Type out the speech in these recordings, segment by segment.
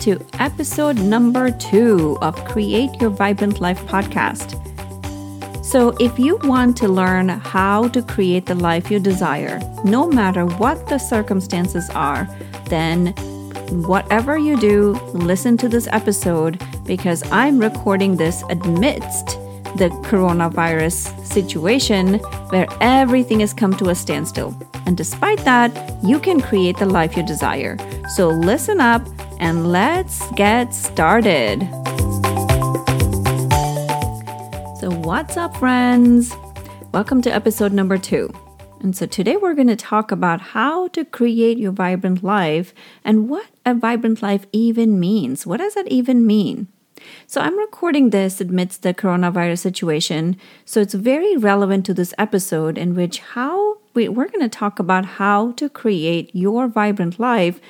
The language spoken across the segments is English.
to episode number two of Create Your Vibrant Life podcast. So, if you want to learn how to create the life you desire, no matter what the circumstances are, then whatever you do, listen to this episode because I'm recording this amidst the coronavirus situation where everything has come to a standstill. And despite that, you can create the life you desire. So listen up and let's get started. So, what's up, friends? Welcome to episode number two. And so, today we're going to talk about how to create your vibrant life and what a vibrant life even means. What does that even mean? So, I'm recording this amidst the coronavirus situation. So, it's very relevant to this episode, in which how we, we're going to talk about how to create your vibrant life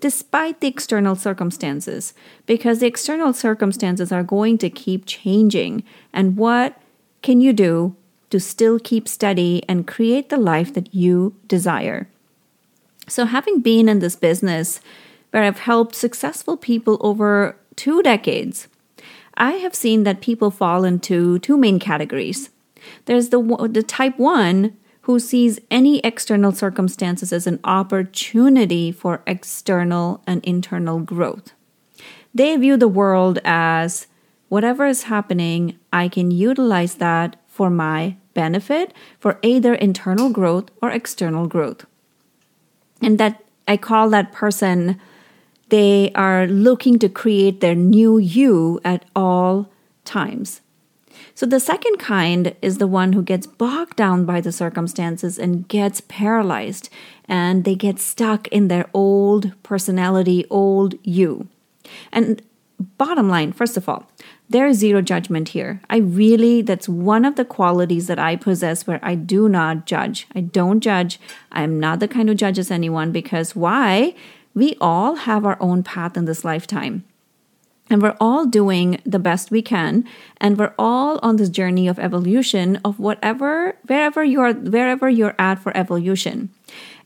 despite the external circumstances, because the external circumstances are going to keep changing. And what can you do to still keep steady and create the life that you desire? So, having been in this business where I've helped successful people over two decades, I have seen that people fall into two main categories. There's the, the type one who sees any external circumstances as an opportunity for external and internal growth. They view the world as whatever is happening, I can utilize that for my benefit for either internal growth or external growth. And that I call that person, they are looking to create their new you at all times. So the second kind is the one who gets bogged down by the circumstances and gets paralyzed and they get stuck in their old personality, old you. And bottom line, first of all, there is zero judgment here. I really, that's one of the qualities that I possess where I do not judge. I don't judge. I'm not the kind who judges anyone because why? We all have our own path in this lifetime. And we're all doing the best we can. And we're all on this journey of evolution of whatever, wherever you're, wherever you're at for evolution.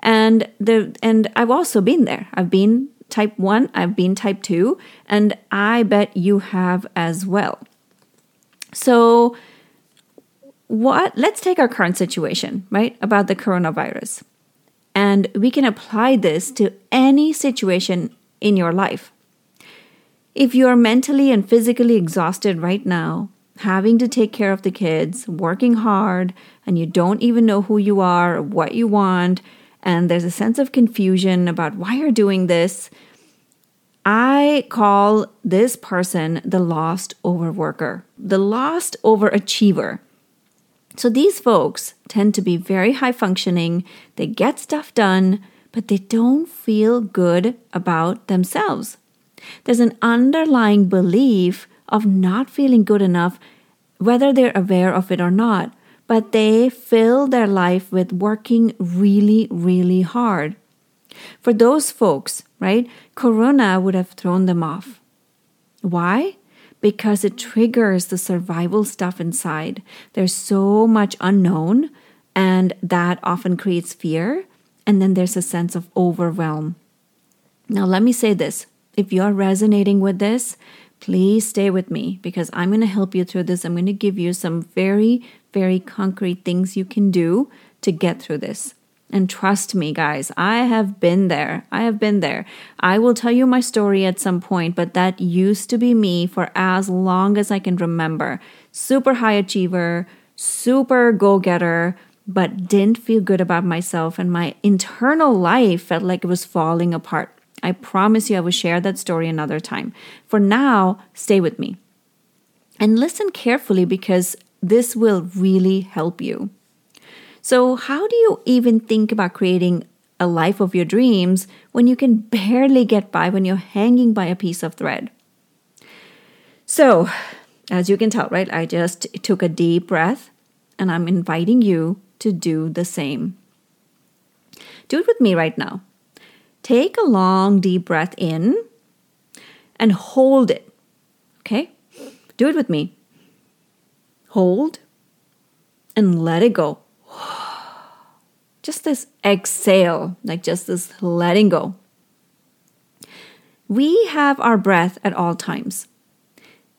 And the, and I've also been there. I've been type one, I've been type two, and I bet you have as well. So, what, let's take our current situation, right, about the coronavirus. And we can apply this to any situation in your life. If you're mentally and physically exhausted right now, having to take care of the kids, working hard, and you don't even know who you are or what you want, and there's a sense of confusion about why you're doing this, I call this person the lost overworker, the lost overachiever. So these folks tend to be very high functioning, they get stuff done, but they don't feel good about themselves. There's an underlying belief of not feeling good enough, whether they're aware of it or not, but they fill their life with working really, really hard. For those folks, right, Corona would have thrown them off. Why? Because it triggers the survival stuff inside. There's so much unknown, and that often creates fear. And then there's a sense of overwhelm. Now, let me say this if you're resonating with this, please stay with me because I'm going to help you through this. I'm going to give you some very, very concrete things you can do to get through this. And trust me, guys, I have been there. I have been there. I will tell you my story at some point, but that used to be me for as long as I can remember. Super high achiever, super go getter, but didn't feel good about myself, and my internal life felt like it was falling apart. I promise you I will share that story another time. For now, stay with me. And listen carefully because this will really help you. So, how do you even think about creating a life of your dreams when you can barely get by when you're hanging by a piece of thread? So, as you can tell, right, I just took a deep breath and I'm inviting you to do the same. Do it with me right now. Take a long, deep breath in and hold it. Okay? Do it with me. Hold and let it go. Just this exhale, like just this letting go. We have our breath at all times.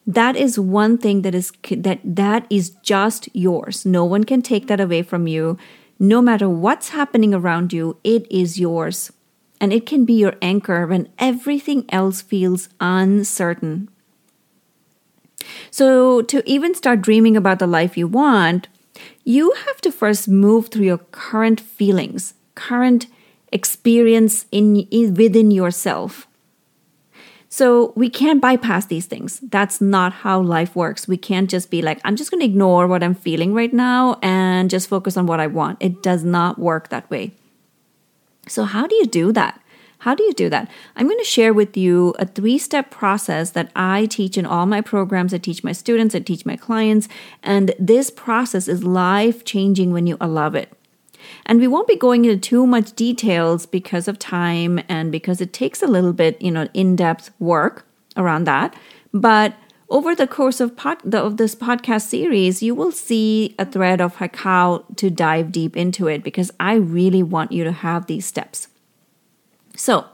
That is one thing that is that that is just yours. No one can take that away from you. No matter what's happening around you, it is yours. And it can be your anchor when everything else feels uncertain. So, to even start dreaming about the life you want, you have to first move through your current feelings, current experience in, in within yourself. So we can't bypass these things. That's not how life works. We can't just be like, I'm just going to ignore what I'm feeling right now and just focus on what I want. It does not work that way. So, how do you do that? How do you do that? I'm going to share with you a three step process that I teach in all my programs. I teach my students, I teach my clients. And this process is life changing when you allow it. And we won't be going into too much details because of time and because it takes a little bit, you know, in-depth work around that. But over the course of, pod, of this podcast series, you will see a thread of how to dive deep into it because I really want you to have these steps. So,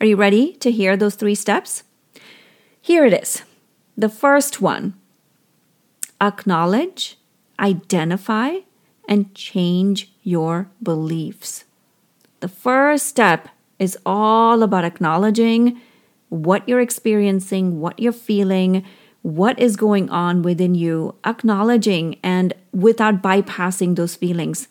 are you ready to hear those three steps? Here it is. The first one acknowledge, identify, and change your beliefs. The first step is all about acknowledging what you're experiencing, what you're feeling, what is going on within you, acknowledging and without bypassing those feelings.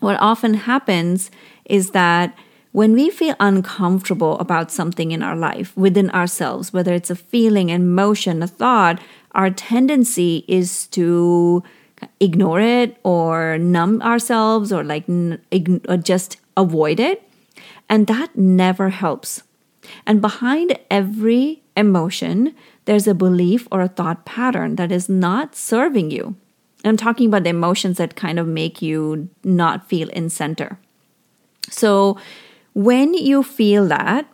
What often happens is that when we feel uncomfortable about something in our life, within ourselves, whether it's a feeling, emotion, a thought, our tendency is to ignore it or numb ourselves or like or just avoid it. And that never helps. And behind every emotion, there's a belief or a thought pattern that is not serving you. I'm talking about the emotions that kind of make you not feel in center. So, when you feel that,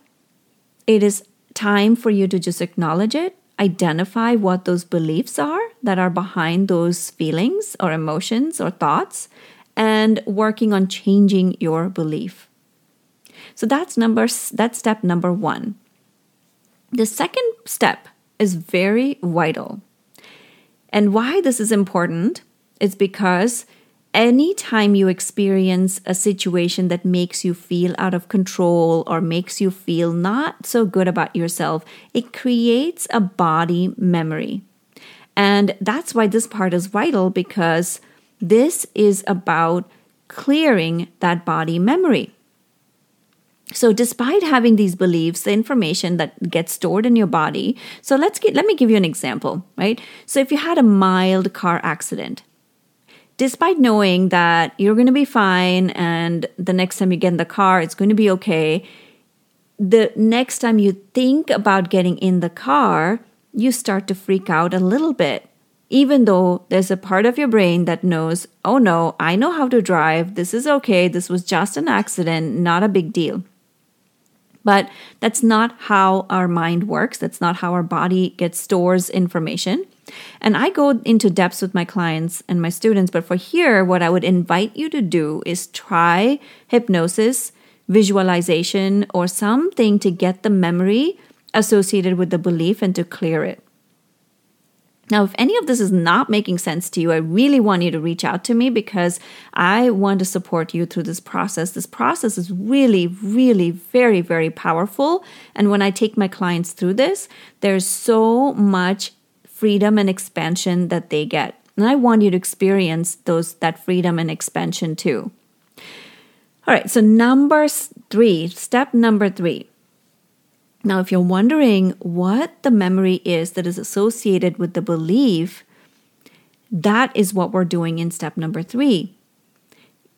it is time for you to just acknowledge it, identify what those beliefs are that are behind those feelings or emotions or thoughts, and working on changing your belief. So that's number that's step number 1. The second step is very vital. And why this is important is because anytime you experience a situation that makes you feel out of control or makes you feel not so good about yourself, it creates a body memory. And that's why this part is vital because this is about clearing that body memory. So despite having these beliefs, the information that gets stored in your body. So let's get let me give you an example, right? So if you had a mild car accident, despite knowing that you're going to be fine and the next time you get in the car, it's going to be okay, the next time you think about getting in the car, you start to freak out a little bit. Even though there's a part of your brain that knows, oh no, I know how to drive. This is okay. This was just an accident, not a big deal. But that's not how our mind works. That's not how our body gets stores information. And I go into depths with my clients and my students, but for here, what I would invite you to do is try hypnosis, visualization, or something to get the memory associated with the belief and to clear it. Now, if any of this is not making sense to you, I really want you to reach out to me because I want to support you through this process. This process is really, really very, very powerful. And when I take my clients through this, there's so much freedom and expansion that they get. And I want you to experience those that freedom and expansion too. All right, so number 3, step number 3. Now, if you're wondering what the memory is that is associated with the belief, that is what we're doing in step number 3.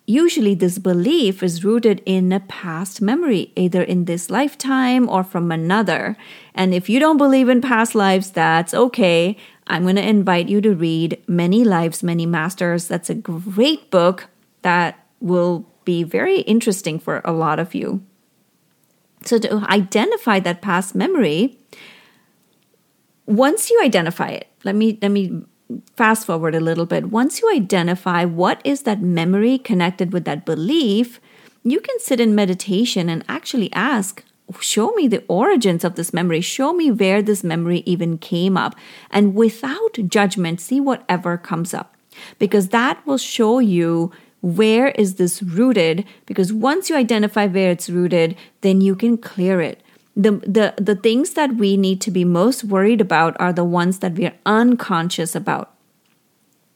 Usually, this belief is rooted in a past memory, either in this lifetime or from another. And if you don't believe in past lives, that's okay. I'm going to invite you to read Many Lives, Many Masters. That's a great book that will be very interesting for a lot of you. So, to identify that past memory, once you identify it, let me let me fast forward a little bit, once you identify what is that memory connected with that belief, you can sit in meditation and actually ask, show me the origins of this memory. Show me where this memory even came up. And without judgment, see whatever comes up. Because that will show you where is this rooted. Because once you identify where it's rooted, then you can clear it. The, the, the things that we need to be most worried about are the ones that we are unconscious about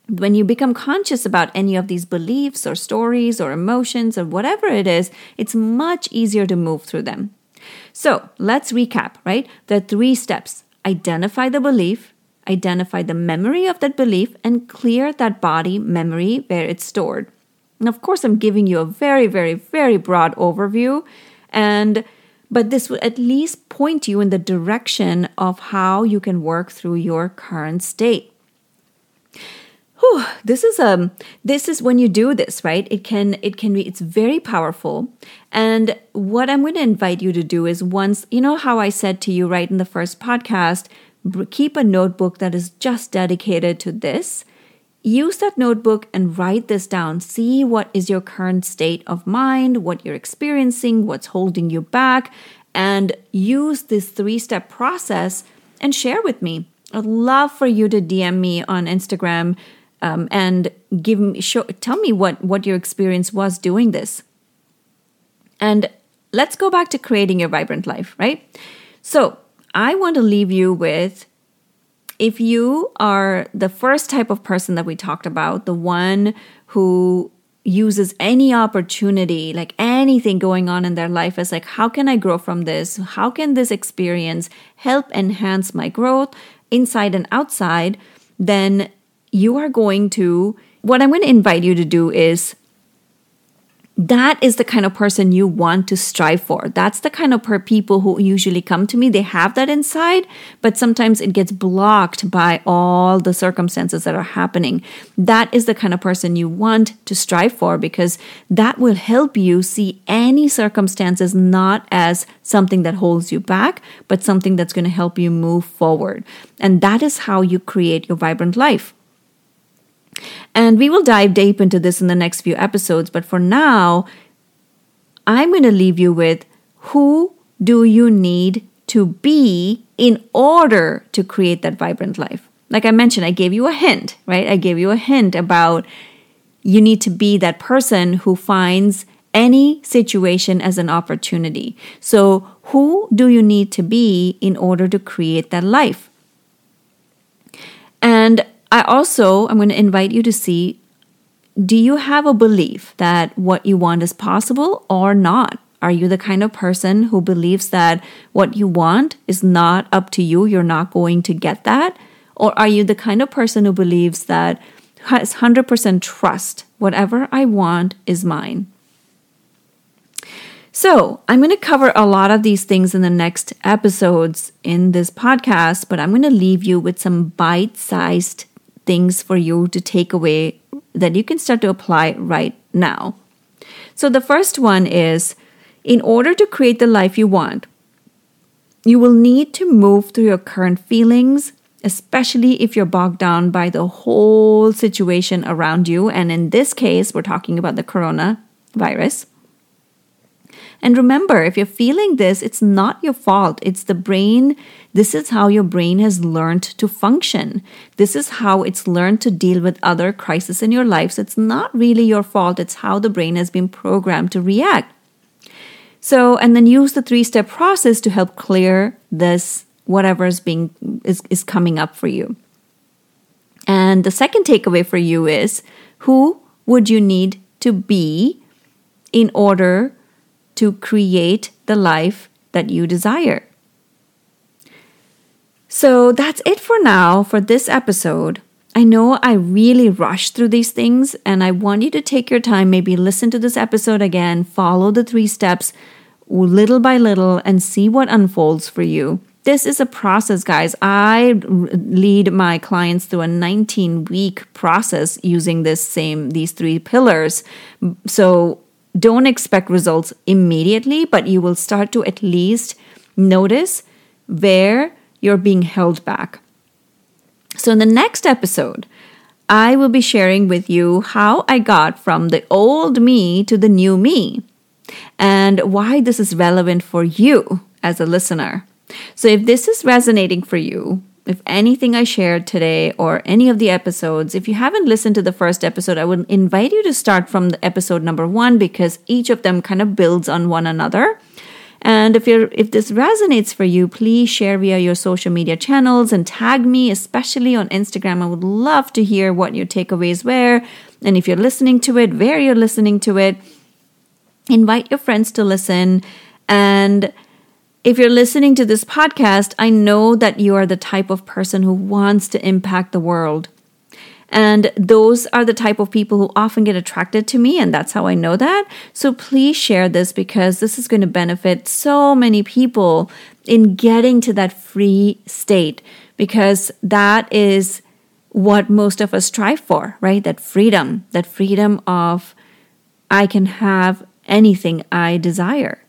when you become conscious about any of these beliefs or stories or emotions or whatever it is, it's much easier to move through them. So let's recap, right? The three steps identify the belief, identify the memory of that belief, and clear that body memory where it's stored. And of course, I'm giving you a very, very, very broad overview. And but this will at least point you in the direction of how you can work through your current state. Whew, this is um this is when you do this right? It can it can be it's very powerful. And what i'm going to invite you to do is once you know how i said to you right in the first podcast keep a notebook that is just dedicated to this use that notebook and write this down. See what is your current state of mind what you're experiencing what's holding you back and use this three step process and share with me. I'd love for you to DM me on Instagram um, and give me show, tell me what what your experience was doing this. And let's go back to creating your vibrant life right? So i want to leave you with if you are the first type of person that we talked about the one who uses any opportunity like anything going on in their life as like how can i grow from this? How can this experience help enhance my growth inside and outside? Then you are going to, what I'm going to invite you to do is that is the kind of person you want to strive for. That's the kind of per- people who usually come to me. They have that inside, but sometimes it gets blocked by all the circumstances that are happening. That is the kind of person you want to strive for because that will help you see any circumstances not as something that holds you back, but something that's going to help you move forward. And that is how you create your vibrant life. And we will dive deep into this in the next few episodes. But for now, I'm going to leave you with who do you need to be in order to create that vibrant life? Like I mentioned, I gave you a hint, right? I gave you a hint about you need to be that person who finds any situation as an opportunity. So, who do you need to be in order to create that life? And I also I'm going to invite you to see do you have a belief that what you want is possible or not? Are you the kind of person who believes that what you want is not up to you, you're not going to get that? Or are you the kind of person who believes that has 100% trust, whatever I want is mine? So, I'm going to cover a lot of these things in the next episodes in this podcast, but I'm going to leave you with some bite sized things for you to take away that you can start to apply right now. So, the first one is in order to create the life you want, you will need to move through your current feelings, especially if you're bogged down by the whole situation around you. And in this case, we're talking about the coronavirus. And remember, if you're feeling this, it's not your fault. It's the brain. This is how your brain has learned to function. This is how it's learned to deal with other crises in your life. So it's not really your fault. It's how the brain has been programmed to react. So, and then use the three step process to help clear this, whatever is being, is, is coming up for you. And the second takeaway for you is who would you need to be in order to create the life that you desire. So that's it for now for this episode. I know I really rushed through these things, and I want you to take your time, maybe listen to this episode again, follow the three steps little by little, and see what unfolds for you. This is a process, guys. I lead my clients through a 19 week process using this same, these three pillars. So don't expect results immediately, but you will start to at least notice where you're being held back. So, in the next episode, I will be sharing with you how I got from the old me to the new me. and why this is relevant for you as a listener. So if this is resonating for you, if anything I shared today or any of the episodes, if you haven't listened to the first episode, I would invite you to start from the episode number one because each of them kind of builds on one another. And if you're if this resonates for you, please share via your social media channels and tag me, especially on Instagram. I would love to hear what your takeaways were. And if you're listening to it, where you're listening to it, invite your friends to listen and if you're listening to this podcast, I know that you are the type of person who wants to impact the world. And those are the type of people who often get attracted to me, and that's how I know that. So please share this because this is going to benefit so many people in getting to that free state because that is what most of us strive for, right? That freedom, that freedom of I can have anything I desire.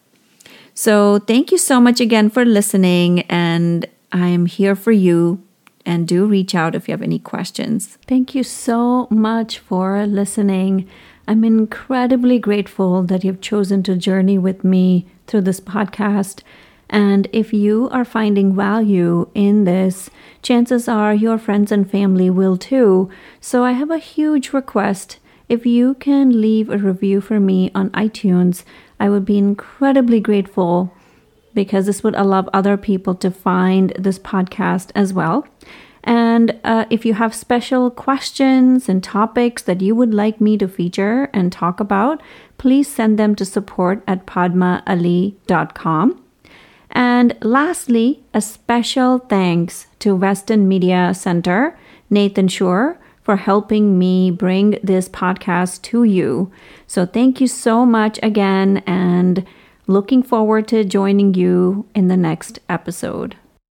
So, thank you so much again for listening, and I'm here for you. And do reach out if you have any questions. Thank you so much for listening. I'm incredibly grateful that you've chosen to journey with me through this podcast. And if you are finding value in this, chances are your friends and family will too. So I have a huge request. If you can leave a review for me on iTunes, I would be incredibly grateful because this would allow other people to find this podcast as well. And uh, if you have special questions and topics that you would like me to feature and talk about, please send them to support at padmaali.com. And lastly, a special thanks to Weston Media Center, Nathan Shore, for helping me bring this podcast to you. So, thank you so much again, and looking forward to joining you in the next episode.